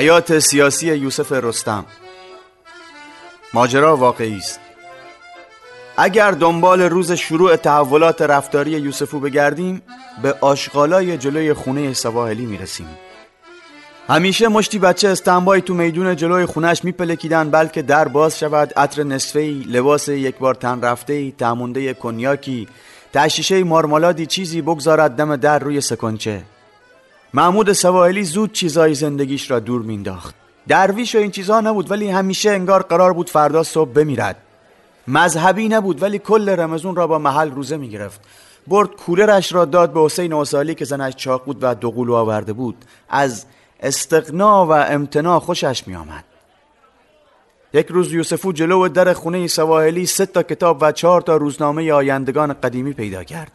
حیات سیاسی یوسف رستم. ماجرا واقعی است. اگر دنبال روز شروع تحولات رفتاری یوسفو بگردیم به آشغالای جلوی خونه سواحلی می‌رسیم. همیشه مشتی بچه استنبای تو میدون جلوی خونش میپلکیدن بلکه در باز شود عطر نصفهی لباس یک بار تن رفته تمونده کنیاکی تشیشه مارمالادی چیزی بگذارد دم در روی سکنچه محمود سواحلی زود چیزای زندگیش را دور مینداخت درویش و این چیزها نبود ولی همیشه انگار قرار بود فردا صبح بمیرد. مذهبی نبود ولی کل رمزون را با محل روزه می‌گرفت. برد کولرش را داد به حسین آسالی که زنش چاق بود و دوقلو آورده بود. از استقنا و امتنا خوشش می آمد. یک روز یوسفو جلو در خونه سواحلی سه تا کتاب و چهار تا روزنامه آیندگان قدیمی پیدا کرد.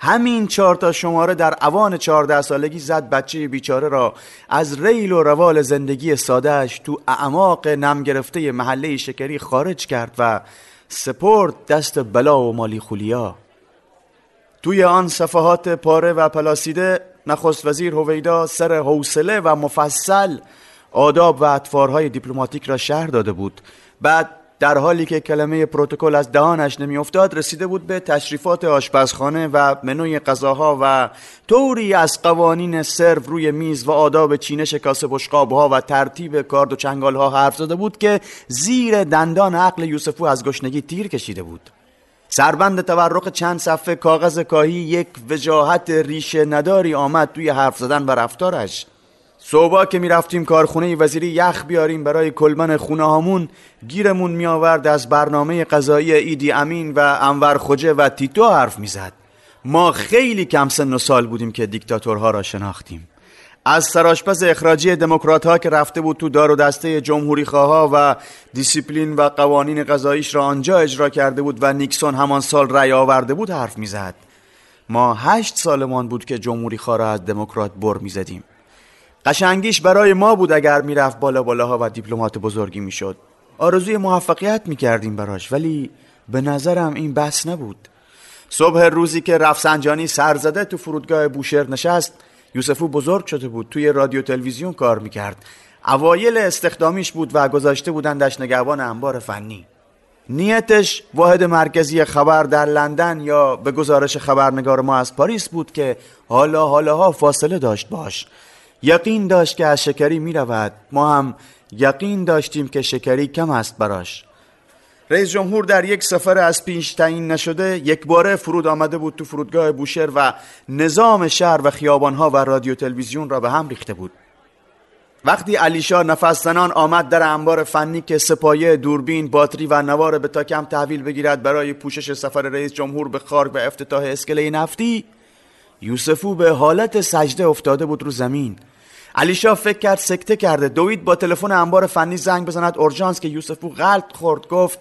همین چهار تا شماره در اوان چهارده سالگی زد بچه بیچاره را از ریل و روال زندگی سادهش تو اعماق نم گرفته محله شکری خارج کرد و سپرد دست بلا و مالی خولیا. توی آن صفحات پاره و پلاسیده نخست وزیر هویدا سر حوصله و مفصل آداب و اطوارهای دیپلماتیک را شهر داده بود. بعد در حالی که کلمه پروتکل از دهانش نمیافتاد رسیده بود به تشریفات آشپزخانه و منوی غذاها و طوری از قوانین سرو روی میز و آداب چینش کاسه بشقابها و ترتیب کارد و چنگالها حرف زده بود که زیر دندان عقل یوسفو از گشنگی تیر کشیده بود. سربند تورق چند صفحه کاغذ کاهی یک وجاهت ریشه نداری آمد توی حرف زدن و رفتارش. صبح که می‌رفتیم کارخونه وزیری یخ بیاریم برای کلمن خونه هامون گیرمون می آورد از برنامه قضایی ایدی امین و انور خوجه و تیتو حرف می‌زد. ما خیلی کم سن و سال بودیم که دیکتاتورها را شناختیم. از سراشپز اخراجی دموکرات ها که رفته بود تو دار و دسته جمهوری خواه و دیسیپلین و قوانین قضاییش را آنجا اجرا کرده بود و نیکسون همان سال رأی آورده بود حرف می‌زد. ما هشت سالمان بود که جمهوری خواه را از دموکرات بر می‌زدیم. قشنگیش برای ما بود اگر می‌رفت بالا بالاها و دیپلمات بزرگی می‌شد. آرزوی موفقیت می‌کردیم براش ولی به نظرم این بس نبود. صبح روزی که رفسنجانی سرزده تو فرودگاه بوشهر نشست یوسفو بزرگ شده بود توی رادیو تلویزیون کار می‌کرد. اوایل استخدامیش بود و گذاشته بودندش نگهبان انبار فنی. نیتش واحد مرکزی خبر در لندن یا به گزارش خبرنگار ما از پاریس بود که حالا حالاها فاصله داشت باش. یقین داشت که از شکری می رود ما هم یقین داشتیم که شکری کم است براش. رئیس جمهور در یک سفر از پیش تعیین نشده یک باره فرود آمده بود تو فرودگاه بوشهر و نظام شهر و خیابانها و رادیو تلویزیون را به هم ریخته بود. وقتی علیشا نفس زنان آمد در انبار فنی که سپایه دوربین باتری و نوار به تا کم تحویل بگیرد برای پوشش سفر رئیس جمهور به خارگ و افتتاح اسکله نفتی یوسفو به حالت سجده افتاده بود رو زمین. علیشا فکر کرد سکته کرده. دوید با تلفن انبار فنی زنگ بزند. اورژانس که یوسفو غلط خورد گفت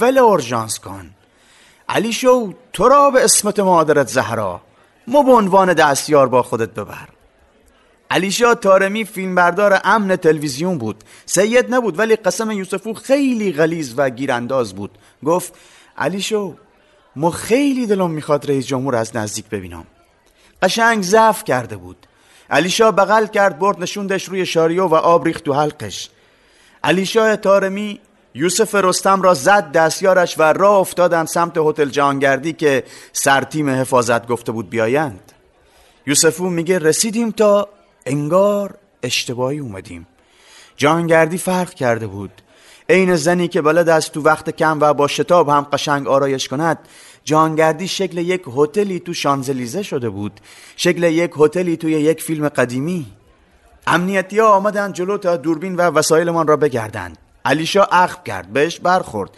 ول اورژانس کن. علی شو تو را به اسمت مادرت زهرا. ما به عنوان دستیار با خودت ببر. علیشا تارمی فیلمبردار امن تلویزیون بود. سید نبود ولی قسم یوسفو خیلی غلیز و گیرانداز بود. گفت علی شو ما خیلی دلم می‌خواد رئیس جمهور از نزدیک ببینم. قشنگ ضعف کرده بود. علیشا بغل کرد برد نشوندش روی شاریو و آب ریخت تو حلقش. علیشا تارمی یوسف رستم را زد دستیارش و راه افتادن سمت هتل جهانگردی که سرتیم حفاظت گفته بود بیایند. یوسفو میگه رسیدیم تا انگار اشتباهی اومدیم. جهانگردی فرق کرده بود. عین زنی که بلد است تو وقت کم و با شتاب هم قشنگ آرایش کند جهانگردی شکل یک هتلی تو شانزلیزه شده بود. شکل یک هتلی توی یک فیلم قدیمی. امنیتی ها آمدن جلو تا دوربین و وسایلمان را بگردند علیشا اخم کرد بهش برخورد.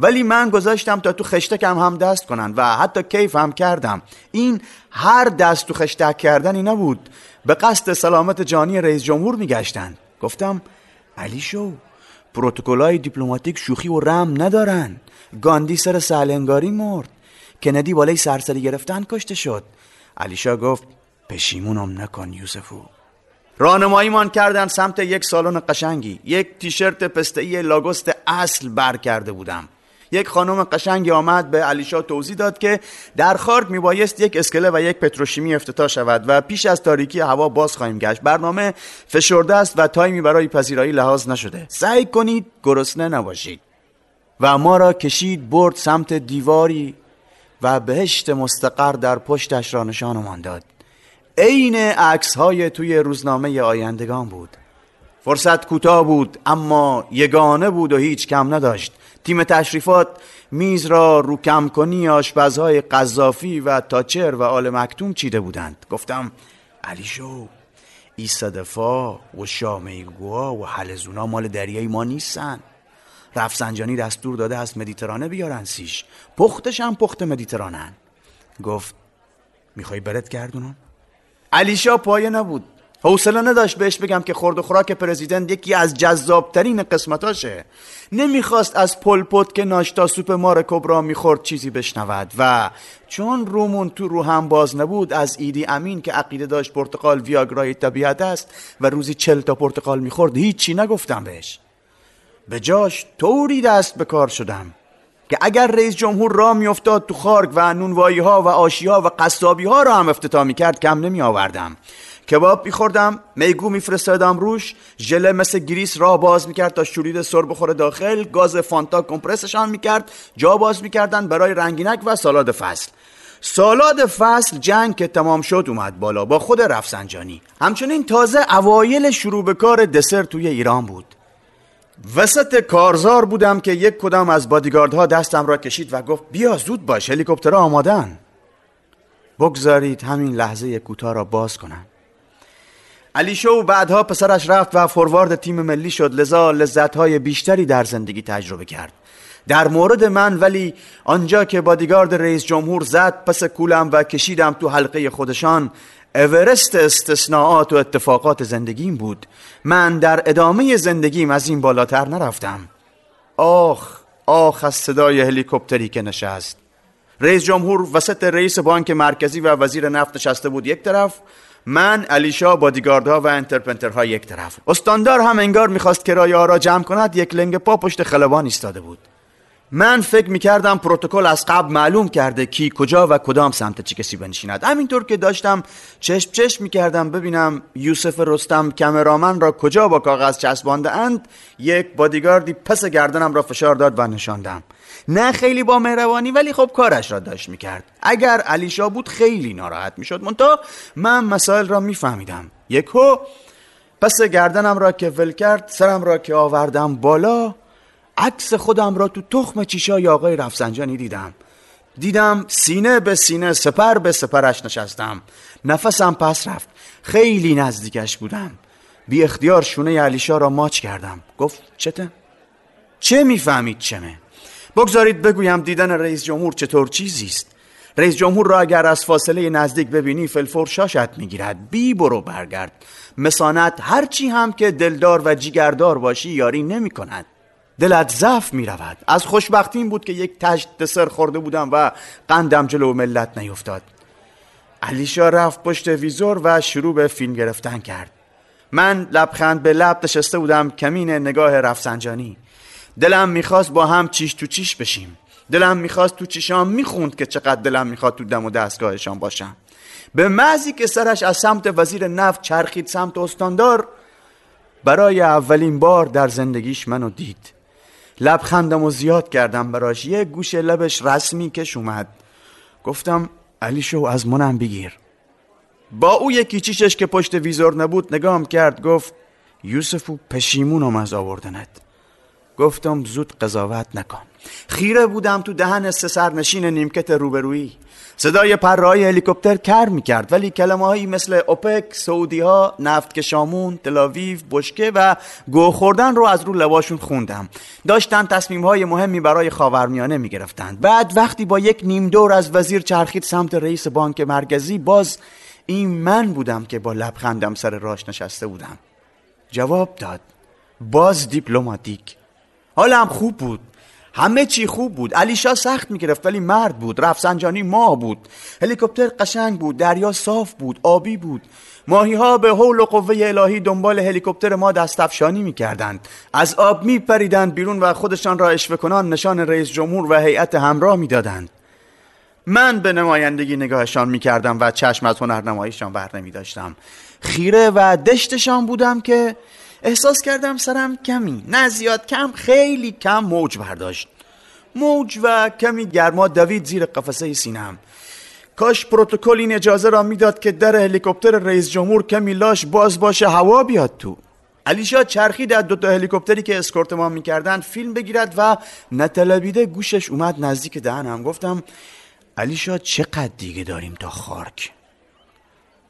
ولی من گذاشتم تا تو خشتکم هم دست کنن و حتی کیف هم کردم. این هر دست تو خشتک کردنی نبود. به قصد سلامت جانی رئیس جمهور میگشتن. گفتم علی شو پروتکلای دیپلماتیک شوخی و رم ندارن. گاندی سر سهلنگاری مرد. کندی بالای سرسری گرفتن کشته شد. علیشا گفت پشیمونم نکن یوسفو. راهنماییمان کردن سمت یک سالن قشنگی. یک تیشرت پسته‌ای لاگوست اصل بر کرده بودم. یک خانم قشنگی آمد به علیشا توضیح داد که در خارک میبایست یک اسکله و یک پتروشیمی افتتاح شود و پیش از تاریکی هوا باز خواهیم گشت. برنامه فشرده است و تایمی برای پذیرایی لحاظ نشده. سعی کنید گرسنه نباشید و ما را کشید برد سمت دیواری و بهشت مستقر در پشتش را نشانمان داد عین عکس های توی روزنامه آیندگان بود. فرصت کوتاه بود اما یگانه بود و هیچ کم نداشت. تیم تشریفات میز را رو کم کنی آشپزهای قذافی و تاچر و آل مکتوم چیده بودند. گفتم علی شو ای صدفا و شامیگوا و حلزونا مال دریای ما نیستن. رفسنجانی دستور داده است مدیترانه بیارن سیش. پختش هم پخت مدیترانن. گفت می‌خوای برد گردونم؟ علیشا پایه نبود. حوصله نداشت بهش بگم که خورد و خوراک پرزیدنت یکی از جذابترین قسمتاشه. نمی‌خواست از پلپوت که ناشتا سوپ مار کبرا می‌خورد چیزی بشنود و چون رومون تو رو هم باز نبود از ایدی امین که عقیده داشت پرتقال ویاگرای طبیعت است و روزی چل تا پرتقال می‌خورد هیچی نگفتم بهش. به جاش طوری دست به کار شدم که اگر رئیس جمهور راه میافتاد تو خارگ و نونوایی ها و آشی ها و قصابی ها را هم افتتاح می‌کرد کم نمی آوردم کباب میخوردم میگو میفرستادم روش ژله مثل گریس را باز می‌کرد تا شورید سر بخوره داخل گاز فانتا کمپرسشان می‌کرد جا باز می‌کردن برای رنگینک و سالاد فصل. سالاد فصل جنگ که تمام شد اومد بالا با خود رفسنجانی. همچنین تازه اوایل شروع به کار دسر توی ایران بود. وسط کارزار بودم که یک کدام از بادیگاردها دستم را کشید و گفت بیا زود باش هلیکوپتر آمادن. بگذارید همین لحظه کوتاه را باز کنم. علی شو بعدها پسرش رفت و فوروارد تیم ملی شد. لذا لذتهای بیشتری در زندگی تجربه کرد. در مورد من ولی آنجا که بادیگارد رئیس جمهور زد پس کولم و کشیدم تو حلقه خودشان. اورست استثناءات و اتفاقات زندگیم بود. من در ادامه زندگیم از این بالاتر نرفتم. آخ آخ از صدای هلیکوپتری که نشست. رئیس جمهور وسط رئیس بانک مرکزی و وزیر نفت نشسته بود. یک طرف من علیشا بادیگاردها و انترپنترها یک طرف. استاندار هم انگار می‌خواست کرایه ها را جمع کند یک لنگ پا پشت خلبان ایستاده بود. من فکر می‌کردم پروتکل از قبل معلوم کرده کی کجا و کدام سمت چه کسی بنشیند. همینطور که داشتم چشم چشم می‌کردم ببینم یوسف رستم کمرامن را کجا با کاغذ چسبانده اند یک بادیگاردی پس گردنم را فشار داد و نشاندم. نه خیلی با مهربانی ولی خب کارش را داشت می‌کرد. اگر علیشا بود خیلی ناراحت می‌شد. منتها من مسائل را میفهمیدم. یکو پس گردنم را که ول کرد سرم را که آوردم بالا عکس خودم را تو تخم چیشای آقای رفسنجانی دیدم. دیدم سینه به سینه سپر به سپرش نشستم. نفسم پس رفت. خیلی نزدیکش بودم. بی اختیار شونه علیشا را ماچ کردم. گفت چته؟ چه می‌فهمید چمه؟ بگذارید بگویم دیدن رئیس جمهور چطور چیزی است. رئیس جمهور را اگر از فاصله نزدیک ببینی فلفور شاشت می‌گیرد. بی برو برگرد. مسانت هرچی هم که دلدار و جیگردار باشی یاری نمی کند دلت ضعف می رود از خوشبختیم بود که یک تشت دسر خورده بودم و قندم جلو ملت نیفتاد. علیشا رفت پشت ویزور و شروع به فیلم گرفتن کرد. من لبخند به لب نشسته بودم کمین نگاه رفسنجانی. دلم می‌خواست با هم چیش تو چیش بشیم. دلم می‌خواست تو چیشام می‌خوند که چقدر دلم می‌خواد تو دم و دستگاهشان باشم. به مزی که سرش از سمت وزیر نفت چرخید سمت استاندار برای اولین بار در زندگیش منو دید. لبخندم و زیاد کردم براش. یه گوش لبش رسمی کش اومد. گفتم علی شو از منم بگیر. با او یکی چیشش که پشت ویزور نبود نگام کرد گفت یوسفو پشیمونم از آوردنت. گفتم زود قضاوت نکن. خیره بودم تو دهن سه سرنشین نیمکت روبرویی. صدای پرهای هلیکوپتر کر می‌کرد ولی کلمه هایی مثل اوپک، سعودی ها، نفت کشامون، تلاویو، بشکه و گو خوردن رو از رو لباشون خوندم. داشتن تصمیم های مهمی برای خاورمیانه می‌گرفتند. بعد وقتی با یک نیم دور از وزیر چرخید سمت رئیس بانک مرکزی باز این من بودم که با لبخندم سر راش نشسته بودم. جواب داد باز دیپلماتیک. حالم خوب بود. همه چی خوب بود. علیشا سخت می‌گرفت ولی مرد بود. رفسنجانی ماه بود. هلیکوپتر قشنگ بود. دریا صاف بود. آبی بود. ماهی ها به حول و قوه الهی دنبال هلیکوپتر ما دستفشانی می‌کردند. از آب میپریدند بیرون و خودشان را اشوه کنان نشان رئیس جمهور و هیئت همراه می‌دادند. من به نمایندگی نگاهشان می‌کردم و چشم از هنرنماییشان بر نمی داشتم خیره و دشتشان بودم که احساس کردم سرم کمی نه زیاد کم خیلی کم موج برداشت. موج و کمی گرما دوید زیر قفسه سینم کاش پروتکل این اجازه را می‌داد که در هلیکوپتر رئیس جمهور کمی لاش باز باشه هوا بیاد تو. علیشا چرخید از دوتا هلیکوپتری که اسکورت ما می‌کردن فیلم بگیرد و نتلبیده گوشش اومد نزدیک دهنم. گفتم علیشا چقدر دیگه داریم تا خارک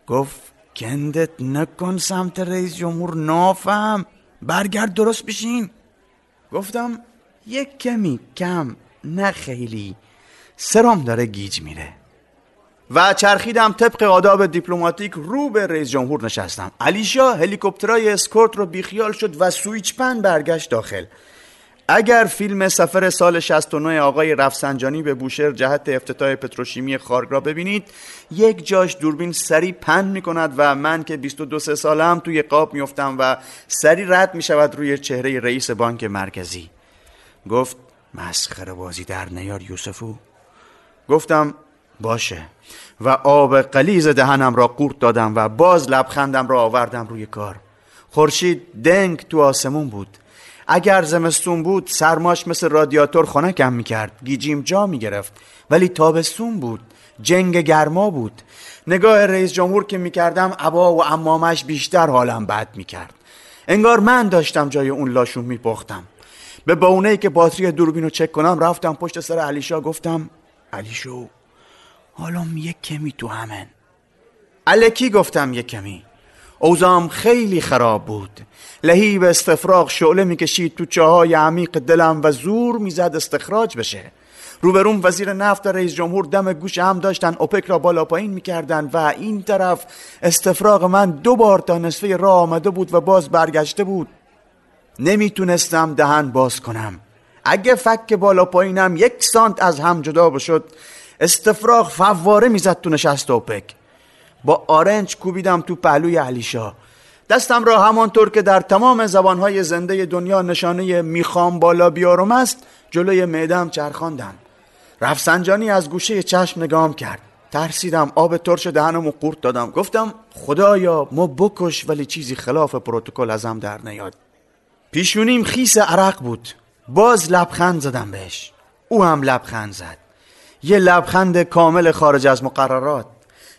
گفت کندت نکن سمت رئیس جمهور نافم. برگرد درست بشین. گفتم یک کمی کم نه خیلی. سرام داره گیج میره. و چرخیدم طبق آداب دیپلماتیک رو به رئیس جمهور نشستم. علیشا هلیکوپترای اسکورت رو بیخیال شد و swish pan برگشت داخل. اگر فیلم سفر سال 69 آقای رفسنجانی به بوشهر جهت افتتاح پتروشیمی خارگ را ببینید یک جاش دوربین سری pan می کند و من که 22 سه سالم توی قاب میفتم و سری رد می شود روی چهره رئیس بانک مرکزی. گفت مسخره بازی در نیار یوسفو. گفتم باشه. و آب قلیز دهنم را قورت دادم و باز لبخندم را آوردم روی کار. خورشید دنگ تو آسمون بود. اگر زمستون بود سرماش مثل رادیاتور خنکم می‌کرد گیجیم جا می‌گرفت. ولی تابستون بود جنگ گرما بود. نگاه رئیس جمهور که می‌کردم عبا و امامش بیشتر حالم بد می‌کرد. انگار من داشتم جای اون لاشون میپختم. به بونه که باتری دوربین رو چک کنم رفتم پشت سر علیشا گفتم علیشو حالا یک کمی تو همن الکی گفتم یک کمی اوزام خیلی خراب بود. لهی به استفراغ شعله می‌کشید تو چاهای عمیق دلم و زور می‌زد استخراج بشه. روبروم وزیر نفت و رئیس جمهور دم گوش هم داشتن اوپک را بالا پایین می‌کردن و این طرف استفراغ من دو بار تا نصفه راه آمده بود و باز برگشته بود. نمی‌تونستم دهن باز کنم. اگه فک بالا پایینم یک سانت از هم جدا بشد استفراغ فواره می‌زد تو نشست اوپک. با آرنج کوبیدم تو پهلوی علیشا. دستم را همانطور که در تمام زبانهای زنده دنیا نشانه می‌خوام بالا بیارم است جلوی معدم چرخاندم رفسنجانی از گوشه چشم نگام کرد. ترسیدم آب ترش دهنم و قورت دادم. گفتم خدایا ما بکش ولی چیزی خلاف پروتکل ازم در نیاد. پیشونیم خیس عرق بود. باز لبخند زدم بهش. او هم لبخند زد. یه لبخند کامل خارج از مقررات.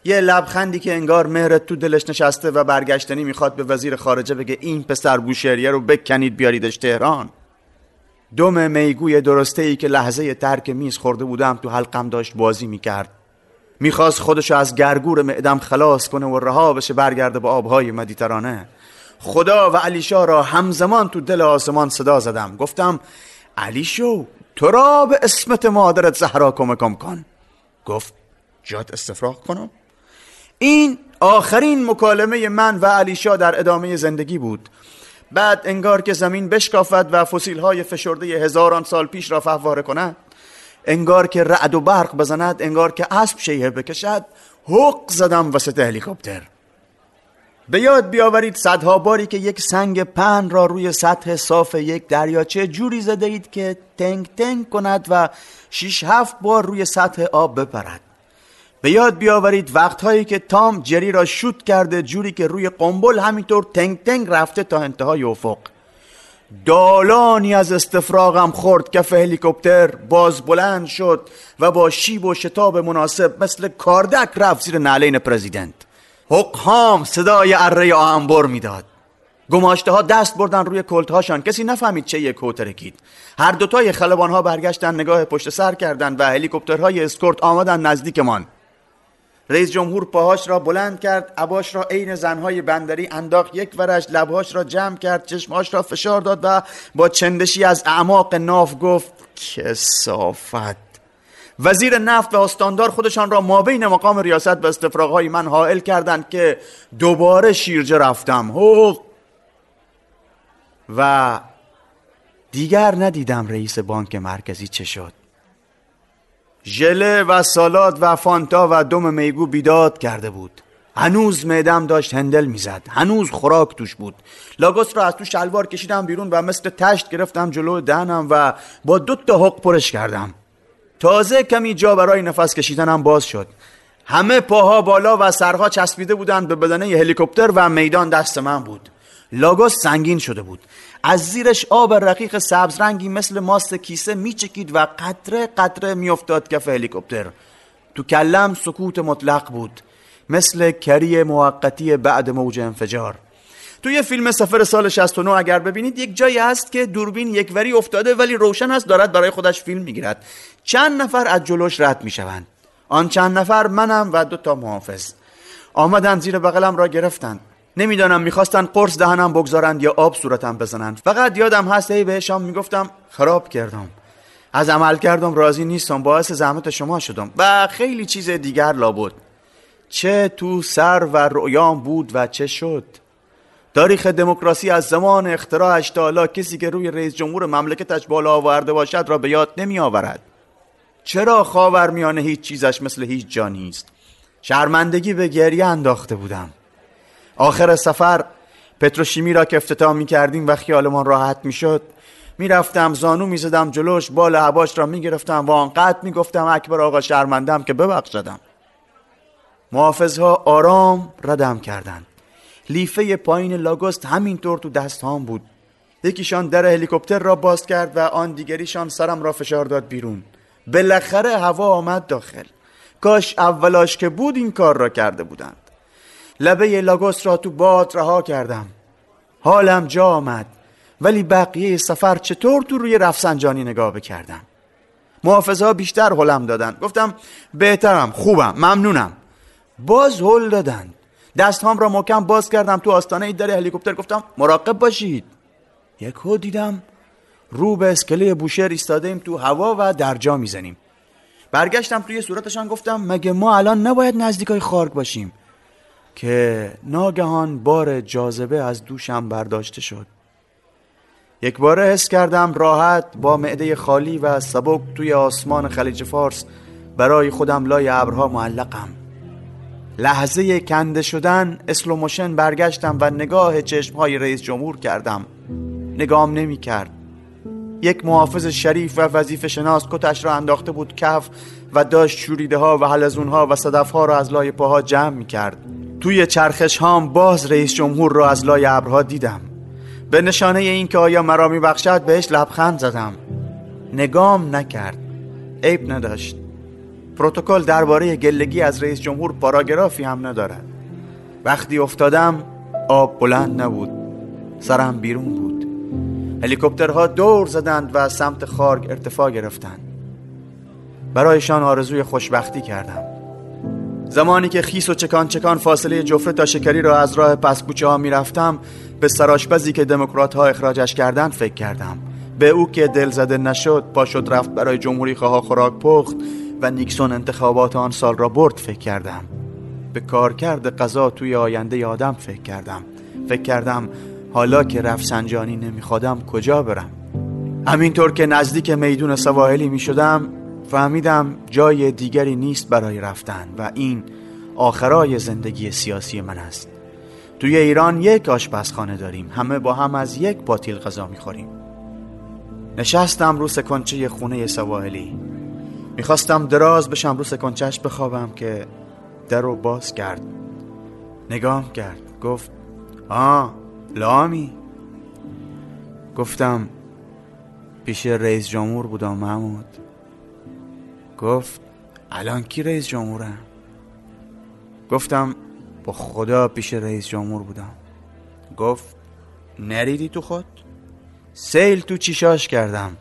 یه لبخندی که انگار مهرت تو دلش نشسته و برگشتنی می‌خواد به وزیر خارجه بگه این پسر بوشهریه رو بکنید بیاریدش تهران. دم میگوی درسته ای که لحظه ترک میز خورده بودم تو حلقم داشت بازی می‌کرد. می‌خواست خودشو از گرگور معدم خلاص کنه و رها بشه برگرده به آبهای مدیترانه. خدا و علیشا را همزمان تو دل آسمان صدا زدم. گفتم علیشو تو را به اسمت مادرت زهرا کمکم کن. گفت جات استفراغ کنم؟ این آخرین مکالمه من و علیشا در ادامه زندگی بود. بعد انگار که زمین بشکافد و فسیل های فشرده هزاران سال پیش را فهواره کند انگار که رعد و برق بزند انگار که اسب شیه بکشد حق زدم وسط هلیکوپتر. به یاد بیاورید صدها باری که یک سنگ پن را روی سطح صاف یک دریاچه جوری زده اید که تنگ تنگ کند و شیش هفت بار روی سطح آب بپرد. به یاد بیاورید وقتهایی که تام جری را شوت کرده جوری که روی قنبل همینطور تنگ تنگ رفته تا انتهای افق. دالانی از استفراغم خورد کف هلیکوپتر باز بلند شد و با شیب و شتاب مناسب مثل کاردک رفت زیر نعلین پرزیدنت. حقهام صدای اره آهنبر می‌داد. گماشته ها دست بردن روی کلت هاشان کسی نفهمید چه یک کوترکید. هر دوتای خلبان ها برگشتن نگاه پشت سر کردند و هلیکوپترهای اسکورت آمدن نزدیکمان. رئیس جمهور پاهاش را بلند کرد عباش را عین زنهای بندری انداخت یک ورش لبهاش را جمع کرد چشمهاش را فشار داد و با چندشی از اعماق ناف گفت کسافت. وزیر نفت و استاندار خودشان را مابین مقام ریاست و استفراغهای من حائل کردند که دوباره شیرجه رفتم. و دیگر ندیدم رئیس بانک مرکزی چه شد. ژله و سالاد و فانتا و دم میگو بیداد کرده بود. هنوز معدم داشت هندل می‌زد. هنوز خوراک توش بود. لاگوس را از تو شلوار کشیدم بیرون و مثل تشت گرفتم جلو دهنم و با دو تا حق پرش کردم. تازه کمی جا برای نفس کشیدنم باز شد. همه پاها بالا و سرها چسبیده بودند به بدنه هلیکوپتر و میدان دست من بود. لاگوس سنگین شده بود. از زیرش آب رقیق سبز رنگی مثل ماست کیسه میچکید و قطره قطره میافتاد کف هلیکوپتر. تو کلم سکوت مطلق بود مثل کری موقتی بعد موج انفجار. توی فیلم سفر سال 69 اگر ببینید یک جایی هست که دوربین یک وری افتاده ولی روشن است دارد برای خودش فیلم می‌گیرد. چند نفر از جلوش رد می‌شوند. آن چند نفر منم و دو تا محافظ. آمدن زیر بغلم را گرفتند. نمی‌دانم می‌خواستن قرص دهنم بگذارند یا آب صورتم بزنند. فقط یادم هست ای بهشام می‌گفتم خراب کردم. از عمل کردم راضی نیستم باعث زحمت شما شدم و خیلی چیز دیگر لابد. چه تو سر و رویام بود و چه شد. تاریخ دموکراسی از زمان اختراعش تا حالا کسی که روی رئیس جمهور مملکتش بالا آورده باشد را به یاد نمی آورد چرا خاور میانه هیچ چیزش مثل هیچ جا نیست؟ شرمندگی به گریه انداخته بودم. آخر سفر پتروشیمی را که افتتاح می کردیم و خیالمان راحت می شد می رفتم زانو می زدم جلوش بال هواش را می گرفتم و آنقدر می گفتم اکبر آقا شرمندم که ببخشدم. محافظها آرام ردم کردند. لیفه پایین لاگوست همینطور تو دست هم بود. یکیشان در هلیکوپتر را باز کرد و آن دیگریشان سرم را فشار داد بیرون. بالاخره هوا آمد داخل. کاش اولاش که بود این کار را کرده بودند. لبه لاگوس را تو باد رها کردم. حالم جا آمد ولی بقیه سفر چطور تو روی رفسنجانی نگاه بکردم؟ محافظها بیشتر حلم دادن. گفتم بهترم خوبم ممنونم. باز هل دادن. دستهام را محکم باز کردم تو آستانه در هلیکوپتر. گفتم مراقب باشید. یک هو دیدم رو به اسکله بوشهر ایستاده ایم تو هوا و درجا می‌زنیم. برگشتم توی صورتشان گفتم مگه ما الان نباید نزدیکای خارگ باشیم؟ که ناگهان بار جاذبه از دوشم برداشته شد. یک باره حس کردم راحت با معده خالی و سبک توی آسمان خلیج فارس برای خودم لای ابرها معلقم. لحظه کنده شدن slow motion برگشتم و نگاه چشمهای رئیس جمهور کردم. نگام نمی کرد. یک محافظ شریف و وظیفه شناس کتش را انداخته بود کف و داشت شوریده ها و حلزون ها و صدف ها را از لای پاها جمع می کرد توی چرخش هام باز رئیس جمهور را از لای ابرها دیدم. به نشانه این که آیا مرا می بخشد بهش لبخند زدم. نگام نکرد. عیب نداشت. پروتکل درباره گلگی از رئیس جمهور پاراگرافی هم ندارد. وقتی افتادم آب بلند نبود. سرم بیرون بود. هلیکوپترها دور زدند و سمت خارگ ارتفاع گرفتند. برایشان آرزوی خوشبختی کردم. زمانی که خیس و چکان چکان فاصله جفره تا شکری را از راه پسبوچه ها می رفتم به سراشپزی که دموکرات ها اخراجش کردند فکر کردم. به او که دل زده نشد پا شد رفت برای جمهوری خواه خوراک پخت و نیکسون انتخابات آن سال را برد فکر کردم. به کارکرد قضا توی آینده آدم فکر کردم. فکر کردم حالا که رفسنجانی نمیخوادم کجا برم؟ همینطور که نزدیک میدون سواحلی می شدم فهمیدم جای دیگری نیست برای رفتن و این آخرای زندگی سیاسی من است. توی ایران یک آشپزخانه داریم. همه با هم از یک پاتیل غذا می‌خوریم. نشستم رو سکنچه خونه سواحلی. می‌خواستم دراز بشم رو سکنچهش بخوابم که در رو باز کرد. نگام کرد. گفت آه لامی. گفتم پیش رئیس جمهور بودم محمود. گفت الان کی رئیس جمهوره؟ گفتم با خدا پیش رئیس جمهور بودم. گفت نریدی تو خود؟ سیل تو چیشاش کردم.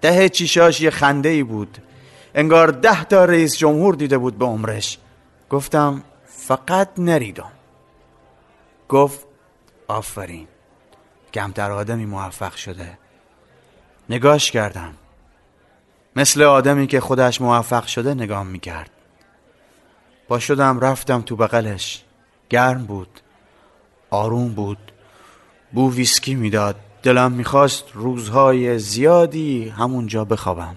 ده چیشاش یه خنده ای بود. انگار ده تا رئیس جمهور دیده بود به عمرش. گفتم فقط نریدم. گفت آفرین. کمتر آدمی موفق شده. نگاش کردم. مثل آدمی که خودش موفق شده نگام می‌کرد. با شدم رفتم تو بغلش. گرم بود. آروم بود. بو ویسکی می‌داد. دلم می‌خواست روزهای زیادی همونجا بخوابم.